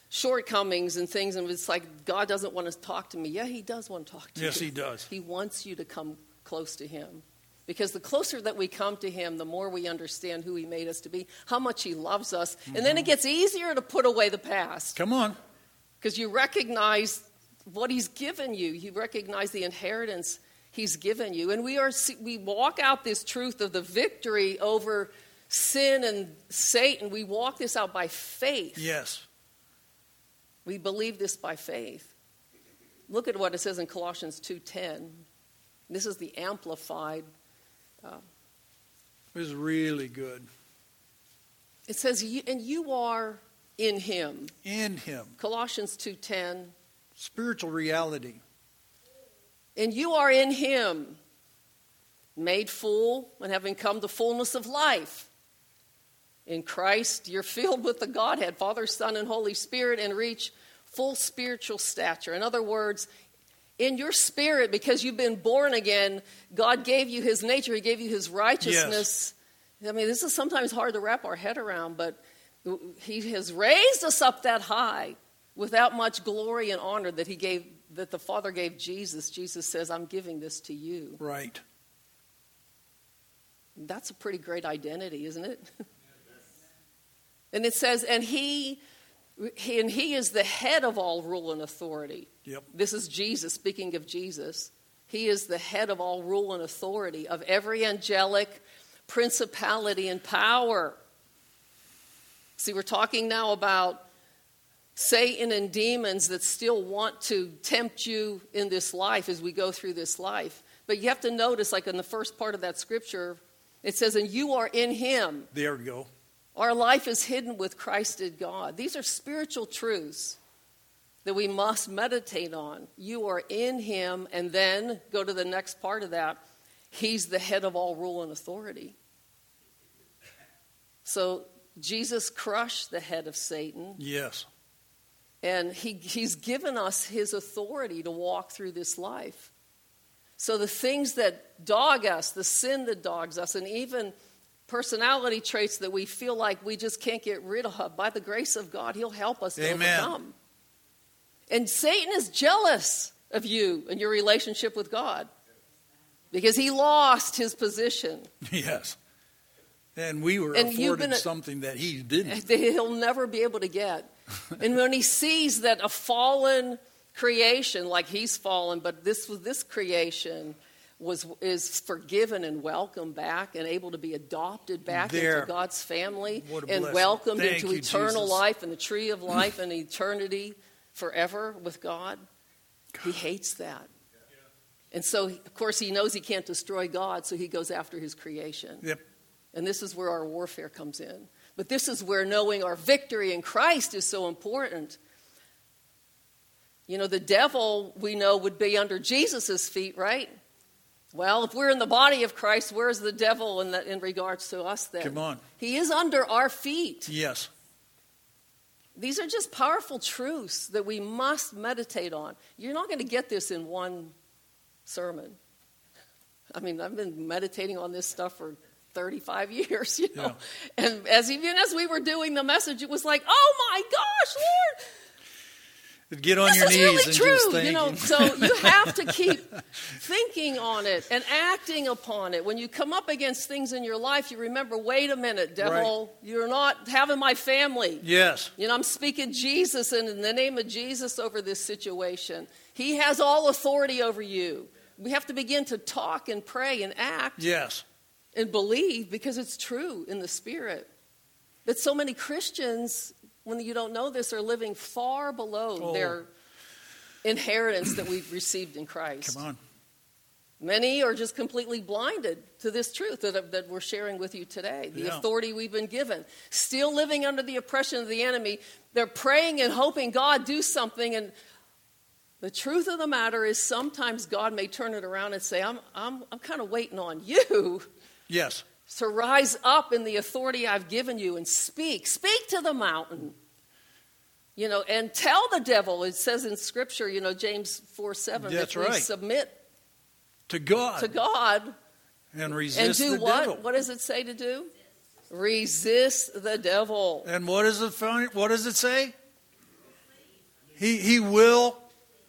shortcomings and things, and it's like God doesn't want to talk to me. Yeah, He does want to talk to yes, you. Yes, He does. He wants you to come close to Him. Because the closer that we come to Him, the more we understand who He made us to be, how much He loves us. Mm-hmm. And then it mm-hmm. gets easier to put away the past. Come on. Because you recognize what He's given you, you recognize the inheritance He's given you. And we, are, we walk out this truth of the victory over sin and Satan, we walk this out by faith. Yes. We believe this by faith. Look at what it says in Colossians 2:10. This is the amplified. Uh, this is really good. It says, "And you are in Him." In Him. Colossians 2:10. Spiritual reality. And you are in Him, made full, and having come to fullness of life. In Christ, you're filled with the Godhead, Father, Son, and Holy Spirit, and reach full spiritual stature. In other words, in your spirit, because you've been born again, God gave you His nature, He gave you His righteousness. Yes. I mean, this is sometimes hard to wrap our head around, but He has raised us up that high without much glory and honor that He gave, that the Father gave Jesus. Jesus says, I'm giving this to you. Right. That's a pretty great identity, isn't it? [LAUGHS] And it says, and he And he is the head of all rule and authority. Yep. This is Jesus, speaking of Jesus. He is the head of all rule and authority of every angelic principality and power. See, we're talking now about Satan and demons that still want to tempt you in this life as we go through this life. But you have to notice, like in the first part of that scripture, it says, And you are in him. There we go. Our life is hidden with Christ in God. These are spiritual truths that we must meditate on. You are in him, and then go to the next part of that. He's the head of all rule and authority. So Jesus crushed the head of Satan. Yes. And he, he's given us his authority to walk through this life. So the things that dog us, the sin that dogs us, and even personality traits that we feel like we just can't get rid of, by the grace of God, he'll help us to Amen. overcome. And Satan is jealous of you and your relationship with God because he lost his position. [LAUGHS] Yes. And we were And afforded a- something that he didn't. [LAUGHS] that he'll never be able to get. And when he sees that a fallen creation, like he's fallen, but this was this creation was is forgiven and welcomed back and able to be adopted back There. into God's family and welcomed Thank into you, eternal Jesus. life and the tree of [LAUGHS] life and eternity forever with God. He hates that. And so, of course, he knows he can't destroy God, so he goes after his creation. Yep. And this is where our warfare comes in. But this is where knowing our victory in Christ is so important. You know, the devil, we know, would be under Jesus' feet, right? Well, if we're in the body of Christ, where's the devil in, that, in regards to us then? Come on. He is under our feet. Yes. These are just powerful truths that we must meditate on. You're not going to get this in one sermon. I mean, I've been meditating on this stuff for 35 years, [LAUGHS] you know. And as even as we were doing the message, it was like, oh my gosh, Lord, Get on this your is knees really and true. just you know, so [LAUGHS] you have to keep thinking on it and acting upon it. When you come up against things in your life, you remember, wait a minute, devil, you're not having my family. yes. You know, I'm speaking Jesus and in the name of Jesus over this situation. He has all authority over you. We have to begin to talk and pray and act Yes. And believe because it's true in the spirit. But so many Christians, when you don't know this, are living far below Oh. their inheritance that we've received in Christ. Come on. Many are just completely blinded to this truth that, that we're sharing with you today, the Yeah. authority we've been given. Still living under the oppression of the enemy. They're praying and hoping God do something. And the truth of the matter is sometimes God may turn it around and say, I'm, I'm, I'm kind of waiting on you [LAUGHS] Yes. to rise up in the authority I've given you and speak. Speak to the mountain. You know, and tell the devil, it says in Scripture, you know, James 4 7, That's that we right. submit To God. to God and and resist do the what? devil. What does it say to do? Resist the devil. And what does it what does it say? He he will.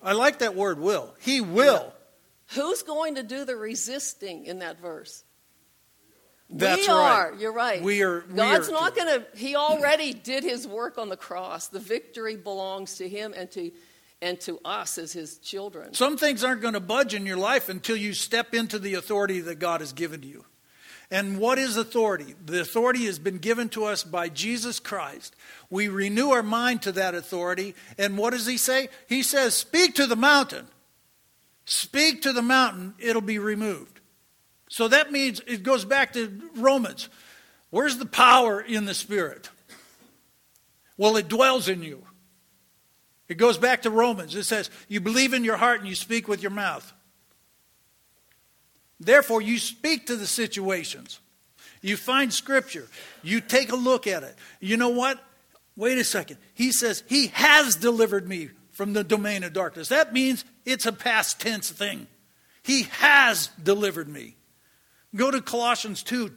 I like that word will. He will. Who's going to do the resisting in that verse? That's we right. are. You're right. We are- we God's are not going to. He already did His work on the cross. The victory belongs to Him and to and to us as His children. Some things aren't going to budge in your life until you step into the authority that God has given to you. And what is authority? The authority has been given to us by Jesus Christ. We renew our mind to that authority. And what does he say? He says, Speak to the mountain. Speak to the mountain, it'll be removed. So that means it goes back to Romans. Where's the power in the Spirit? Well, it dwells in you. It goes back to Romans. It says, You believe in your heart and you speak with your mouth. Therefore, you speak to the situations. You find scripture. You take a look at it. You know what? Wait a second. He says, He has delivered me from the domain of darkness. That means it's a past tense thing. He has delivered me. Go to Colossians 2.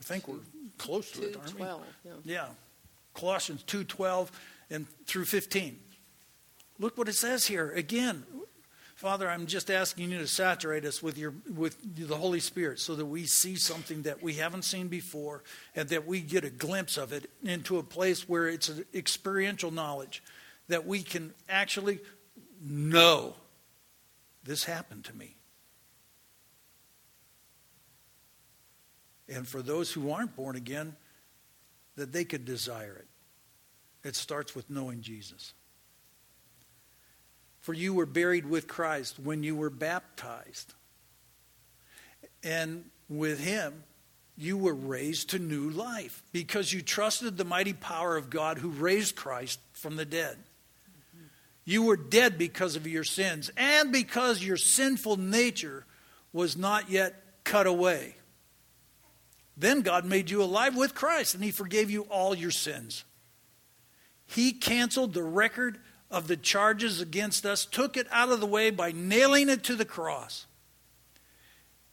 I think we're close to it, Two aren't we? Yeah. Yeah. Colossians 2:12 and through 15. Look what it says here again. Father, I'm just asking you to saturate us with your with the Holy Spirit so that we see something that we haven't seen before and that we get a glimpse of it into a place where it's an experiential knowledge that we can actually know this happened to me. And for those who aren't born again, that they could desire it. It starts with knowing Jesus. For you were buried with Christ when you were baptized. And with him, you were raised to new life because you trusted the mighty power of God who raised Christ from the dead. You were dead because of your sins and because your sinful nature was not yet cut away. Then God made you alive with Christ and He forgave you all your sins. He canceled the record of the charges against us, took it out of the way by nailing it to the cross.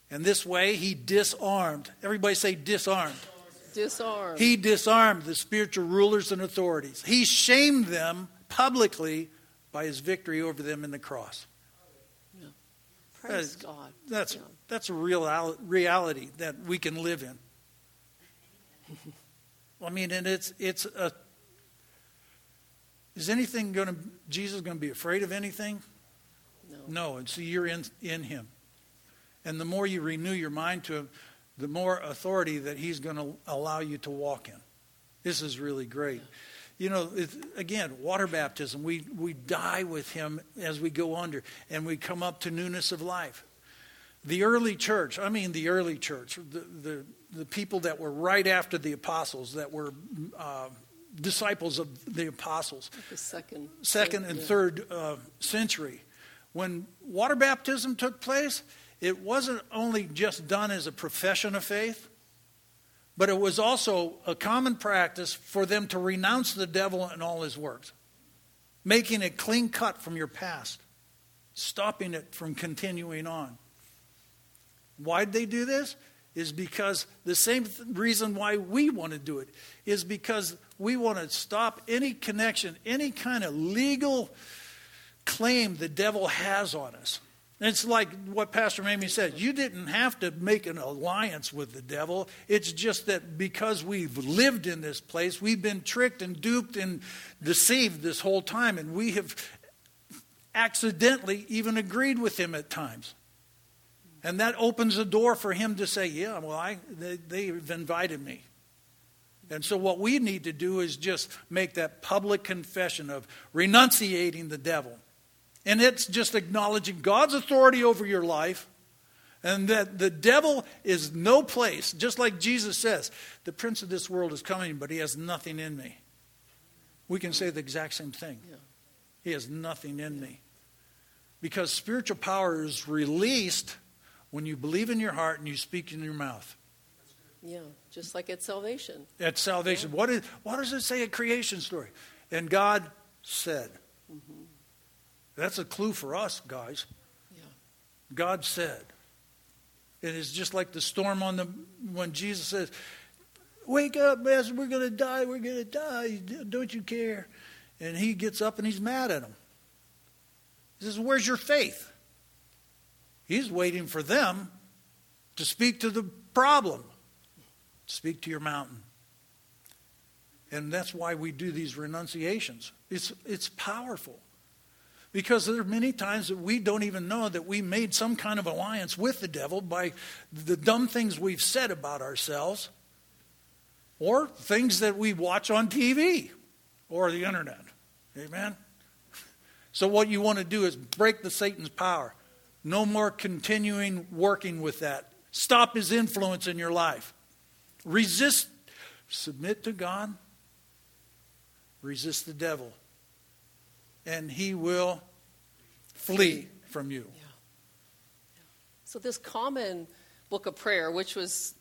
And this way, he disarmed. Everybody say disarmed. Disarmed. He disarmed the spiritual rulers and authorities. He shamed them publicly by his victory over them in the cross. Yeah. Praise that's, God. That's, yeah. that's a real reality that we can live in. [LAUGHS] I mean, and it's, it's a is anything going to, Jesus going to be afraid of anything? No. No, and see, you're in, in him. And the more you renew your mind to him, the more authority that he's going to allow you to walk in. This is really great. You know, again, water baptism, we, we die with him as we go under, and we come up to newness of life. The early church, I mean the early church, the, the, the people that were right after the apostles, that were uh, disciples of the apostles. The second, second and yeah. third uh, century. When water baptism took place, it wasn't only just done as a profession of faith, but it was also a common practice for them to renounce the devil and all his works, making a clean cut from your past, stopping it from continuing on. Why'd they do this? Is because the same reason why we want to do it is because we want to stop any connection, any kind of legal claim the devil has on us. it's like what Pastor Mamie said. You didn't have to make an alliance with the devil. It's just that because we've lived in this place, we've been tricked and duped and deceived this whole time, and we have accidentally even agreed with him at times. And that opens the door for him to say, Yeah, well, I, they, they've invited me. And so, what we need to do is just make that public confession of renunciating the devil. And it's just acknowledging God's authority over your life and that the devil is no place. Just like Jesus says, the prince of this world is coming, but he has nothing in me. We can say the exact same thing. Yeah. He has nothing in me. Because spiritual power is released when you believe in your heart and you speak in your mouth. Yeah, just like at salvation. At salvation. Yeah. What, is, what does it say at creation story? And God said. Mm-hmm. That's a clue for us, guys. Yeah. God said. It is just like the storm on the when Jesus says, Wake up, Master, we're going to die, we're going to die. Don't you care? And he gets up and he's mad at him. He says, Where's your faith? He's waiting for them to speak to the problem. Speak to your mountain. And that's why we do these renunciations. It's, it's powerful. Because there are many times that we don't even know that we made some kind of alliance with the devil by the dumb things we've said about ourselves or things that we watch on TV or the internet. Amen? So, what you want to do is break the Satan's power. No more continuing working with that. Stop his influence in your life. Resist, submit to God, resist the devil, and he will flee from you. Yeah. So, this common book of prayer, which was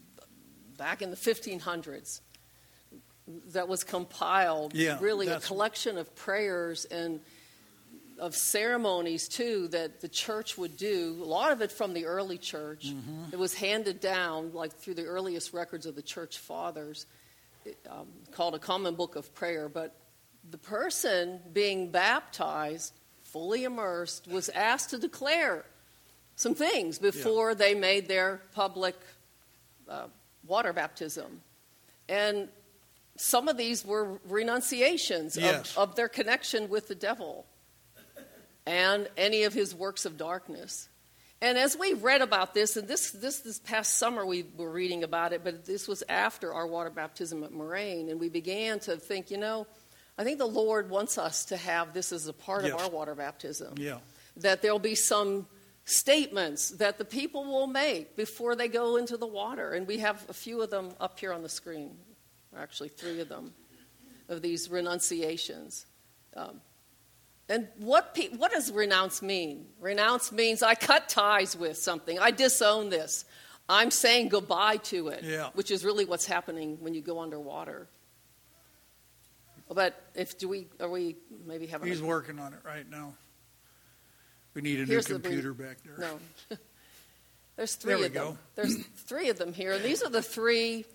back in the 1500s, that was compiled, yeah, really a collection of prayers and of ceremonies too that the church would do. A lot of it from the early church. Mm-hmm. It was handed down like through the earliest records of the church fathers, um, called a common book of prayer. But the person being baptized fully immersed, was asked to declare some things before yeah. they made their public uh, water baptism. And some of these were renunciations yes. of, of their connection with the devil and any of his works of darkness. And as we read about this, and this, this, this past summer we were reading about it, but this was after our water baptism at Moraine, and we began to think, you know, I think the Lord wants us to have this as a part yes. of our water baptism. Yeah. That there'll be some statements that the people will make before they go into the water. And we have a few of them up here on the screen, actually, three of them, of these renunciations. Um, and what, pe- what does renounce mean? Renounce means I cut ties with something, I disown this. I'm saying goodbye to it, yeah. which is really what's happening when you go underwater. But if do we are we maybe having? He's a, working on it right now. We need a new computer the, back there. No, [LAUGHS] there's three there of go. them. There's three of them here, and these are the three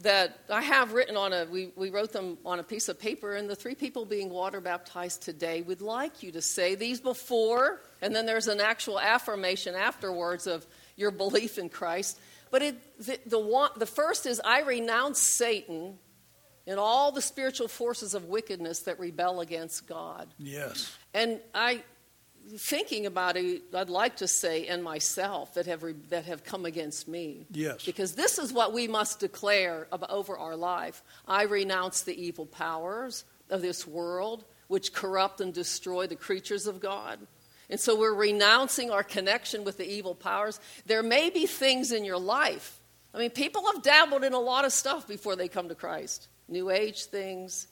that I have written on a, we, we wrote them on a piece of paper, and the three people being water baptized today would like you to say these before, and then there's an actual affirmation afterwards of your belief in Christ. But it, the, the, one, the first is I renounce Satan and all the spiritual forces of wickedness that rebel against God. Yes. And I, thinking about it, I'd like to say, and myself, that have, re- that have come against me. Yes. Because this is what we must declare over our life. I renounce the evil powers of this world, which corrupt and destroy the creatures of God. And so we're renouncing our connection with the evil powers. There may be things in your life. I mean, people have dabbled in a lot of stuff before they come to Christ New Age things,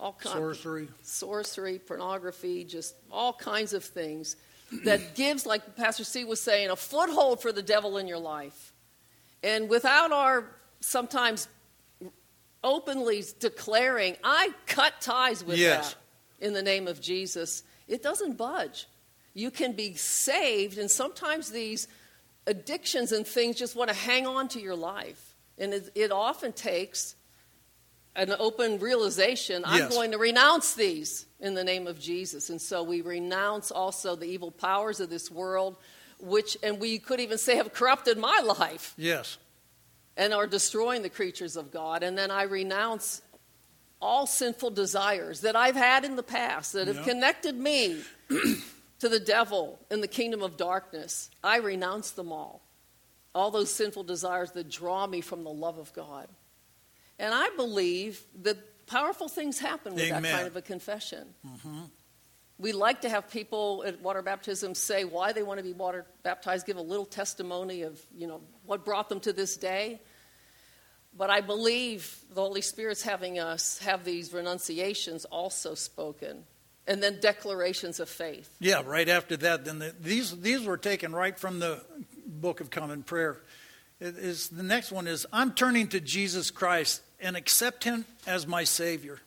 all kinds sorcery, sorcery, pornography, just all kinds of things [CLEARS THROAT] that gives, like Pastor C was saying, a foothold for the devil in your life. And without our sometimes openly declaring, I cut ties with yes. that in the name of Jesus, it doesn't budge. You can be saved, and sometimes these addictions and things just want to hang on to your life. And it, it often takes an open realization I'm going to renounce these in the name of Jesus. And so we renounce also the evil powers of this world, which, and we could even say, have corrupted my life. Yes. And are destroying the creatures of God. And then I renounce all sinful desires that I've had in the past that have yep. connected me [CLEARS THROAT] to the devil in the kingdom of darkness. I renounce them all. All those sinful desires that draw me from the love of God. And I believe that powerful things happen with Amen. that kind of a confession. Mm-hmm. We like to have people at water baptism say why they want to be water baptized, give a little testimony of you know what brought them to this day. But I believe the Holy Spirit's having us have these renunciations also spoken, and then declarations of faith. Yeah, right after that, then the, these these were taken right from the Book of Common Prayer. It is the next one is I'm turning to Jesus Christ and accept Him as my Savior.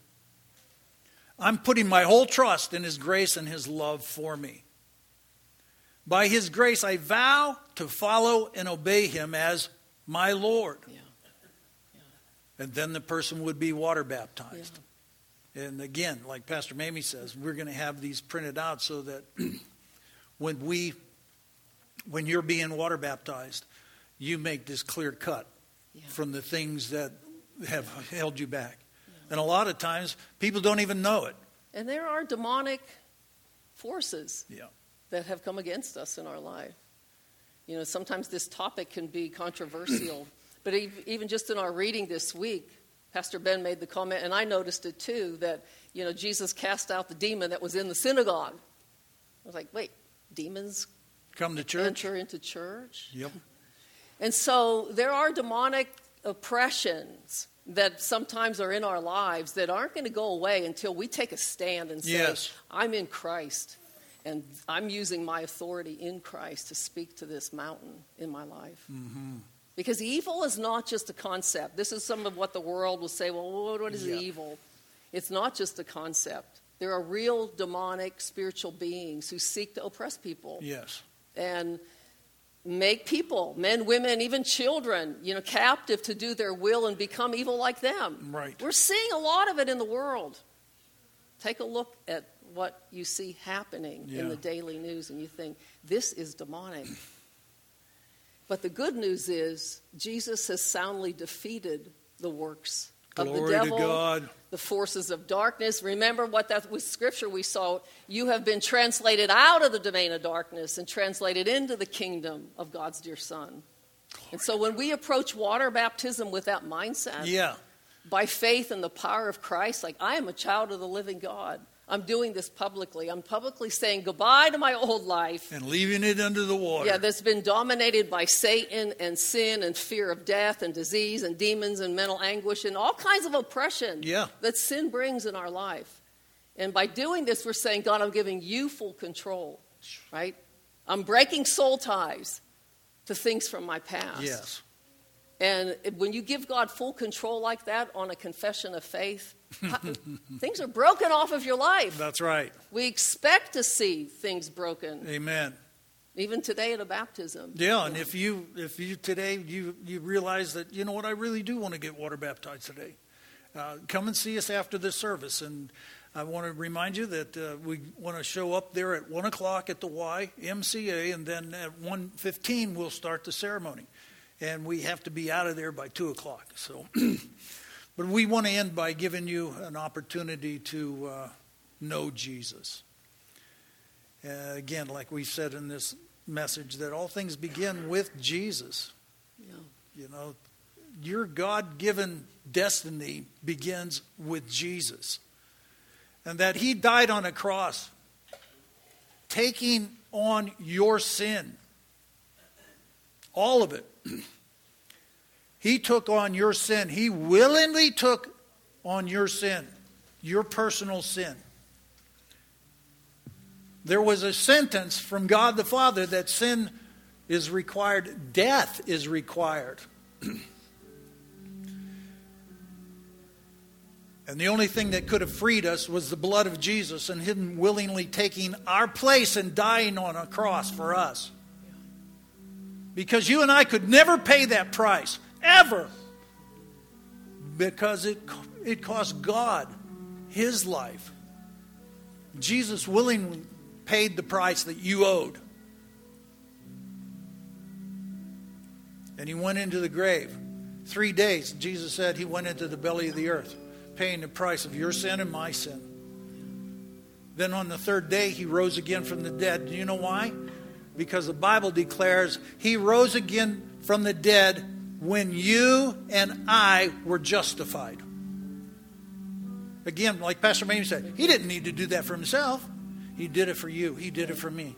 I'm putting my whole trust in His grace and His love for me. By His grace, I vow to follow and obey Him as my Lord. Yeah. Yeah. And then the person would be water baptized. Yeah. And again, like Pastor Mamie says, we're going to have these printed out so that [CLEARS THROAT] when we, when you're being water baptized, you make this clear cut from the things that have held you back. And a lot of times, people don't even know it. And there are demonic forces yeah. that have come against us in our life. You know, sometimes this topic can be controversial, [CLEARS THROAT] but even just in our reading this week, Pastor Ben made the comment, and I noticed it too, that, you know, Jesus cast out the demon that was in the synagogue. I was like, wait, demons come to church? Enter into church? Yep. And so there are demonic oppressions that sometimes are in our lives that aren't going to go away until we take a stand and say, yes. I'm in Christ and I'm using my authority in Christ to speak to this mountain in my life. Mm-hmm. Because evil is not just a concept. This is some of what the world will say well, what is yeah. evil? It's not just a concept. There are real demonic spiritual beings who seek to oppress people. Yes. And make people, men, women, even children, you know, captive to do their will and become evil like them. Right. We're seeing a lot of it in the world. Take a look at what you see happening Yeah. in the daily news and you think, this is demonic. But the good news is, Jesus has soundly defeated the works of the Glory devil, God. the forces of darkness. Remember what that was scripture we saw. You have been translated out of the domain of darkness and translated into the kingdom of God's dear Son. And so when we approach water baptism with that mindset, Yeah. by faith in the power of Christ, like I am a child of the living God. I'm doing this publicly. I'm publicly saying goodbye to my old life. And leaving it under the water. Yeah, that's been dominated by Satan and sin and fear of death and disease and demons and mental anguish and all kinds of oppression Yeah. that sin brings in our life. And by doing this, we're saying, God, I'm giving you full control, right? I'm breaking soul ties to things from my past. Yes. And when you give God full control like that on a confession of faith, [LAUGHS] things are broken off of your life. That's right. We expect to see things broken, Amen. even today at a baptism. Yeah, and if you if you today you you realize that you know what I really do want to get water baptized today, uh, come and see us after this service. And I want to remind you that uh, we want to show up there at one o'clock at the YMCA, and then at one fifteen we'll start the ceremony, and we have to be out of there by two o'clock. So, [CLEARS THROAT] but we want to end by giving you an opportunity to uh, know Jesus. Uh, again, like we said in this message, that all things begin with Jesus. Yeah. You know, your God given destiny begins with Jesus. And that he died on a cross, taking on your sin. All of it. [CLEARS THROAT] He took on your sin. He willingly took on your sin, your personal sin. There was a sentence from God the Father that sin is required, death is required. [CLEARS THROAT] and the only thing that could have freed us was the blood of Jesus and Him willingly taking our place and dying on a cross for us. Because you and I could never pay that price, ever. Because it, it cost God His life. Jesus willingly paid the price that you owed. And he went into the grave. Three days, Jesus said he went into the belly of the earth, paying the price of your sin and my sin. Then on the third day, he rose again from the dead. Do you know why? Because the Bible declares he rose again from the dead when you and I were justified. Again, like Pastor Mamie said, he didn't need to do that for himself. He did it for you. He did it for me.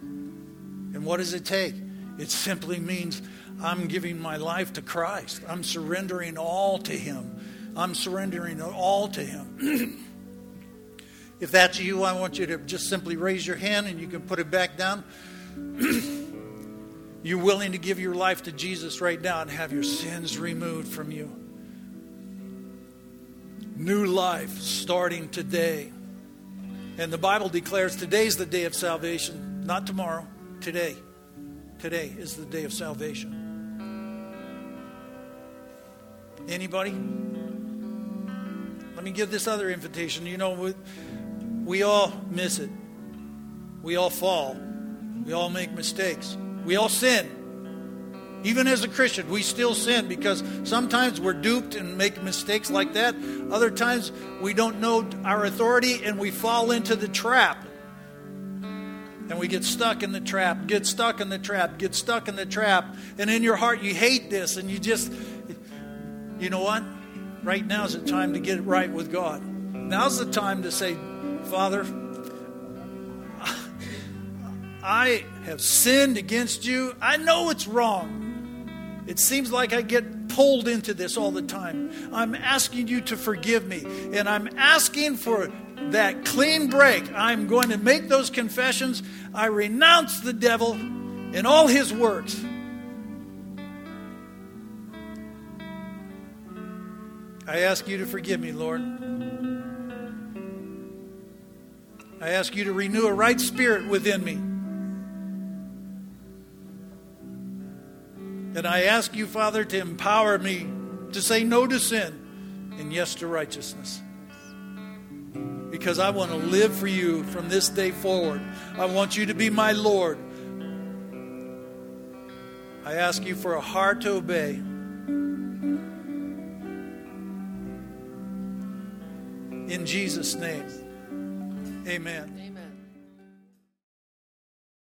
And what does it take? It simply means I'm giving my life to Christ. I'm surrendering all to Him. I'm surrendering all to Him. [CLEARS THROAT] if that's you, I want you to just simply raise your hand and you can put it back down. [CLEARS THROAT] You're willing to give your life to Jesus right now and have your sins removed from you. New life starting today. And the Bible declares today's the day of salvation, not tomorrow, today. Today is the day of salvation. Anybody? Let me give this other invitation. You know, we, all miss it. We all fall. We all make mistakes. We all sin. Even as a Christian, we still sin because sometimes we're duped and make mistakes like that. Other times we don't know our authority and we fall into the trap. And we get stuck in the trap, get stuck in the trap, get stuck in the trap. And in your heart, you hate this and you just, you know what? Right now is the time to get it right with God. Now's the time to say, Father, I have sinned against you. I know it's wrong. It seems like I get pulled into this all the time. I'm asking you to forgive me, and I'm asking for that clean break. I'm going to make those confessions. I renounce the devil and all his works. I ask you to forgive me, Lord. I ask you to renew a right spirit within me. And I ask you, Father, to empower me to say no to sin and yes to righteousness. because I want to live for you from this day forward. I want you to be my Lord. I ask you for a heart to obey. In Jesus' name, amen. Amen.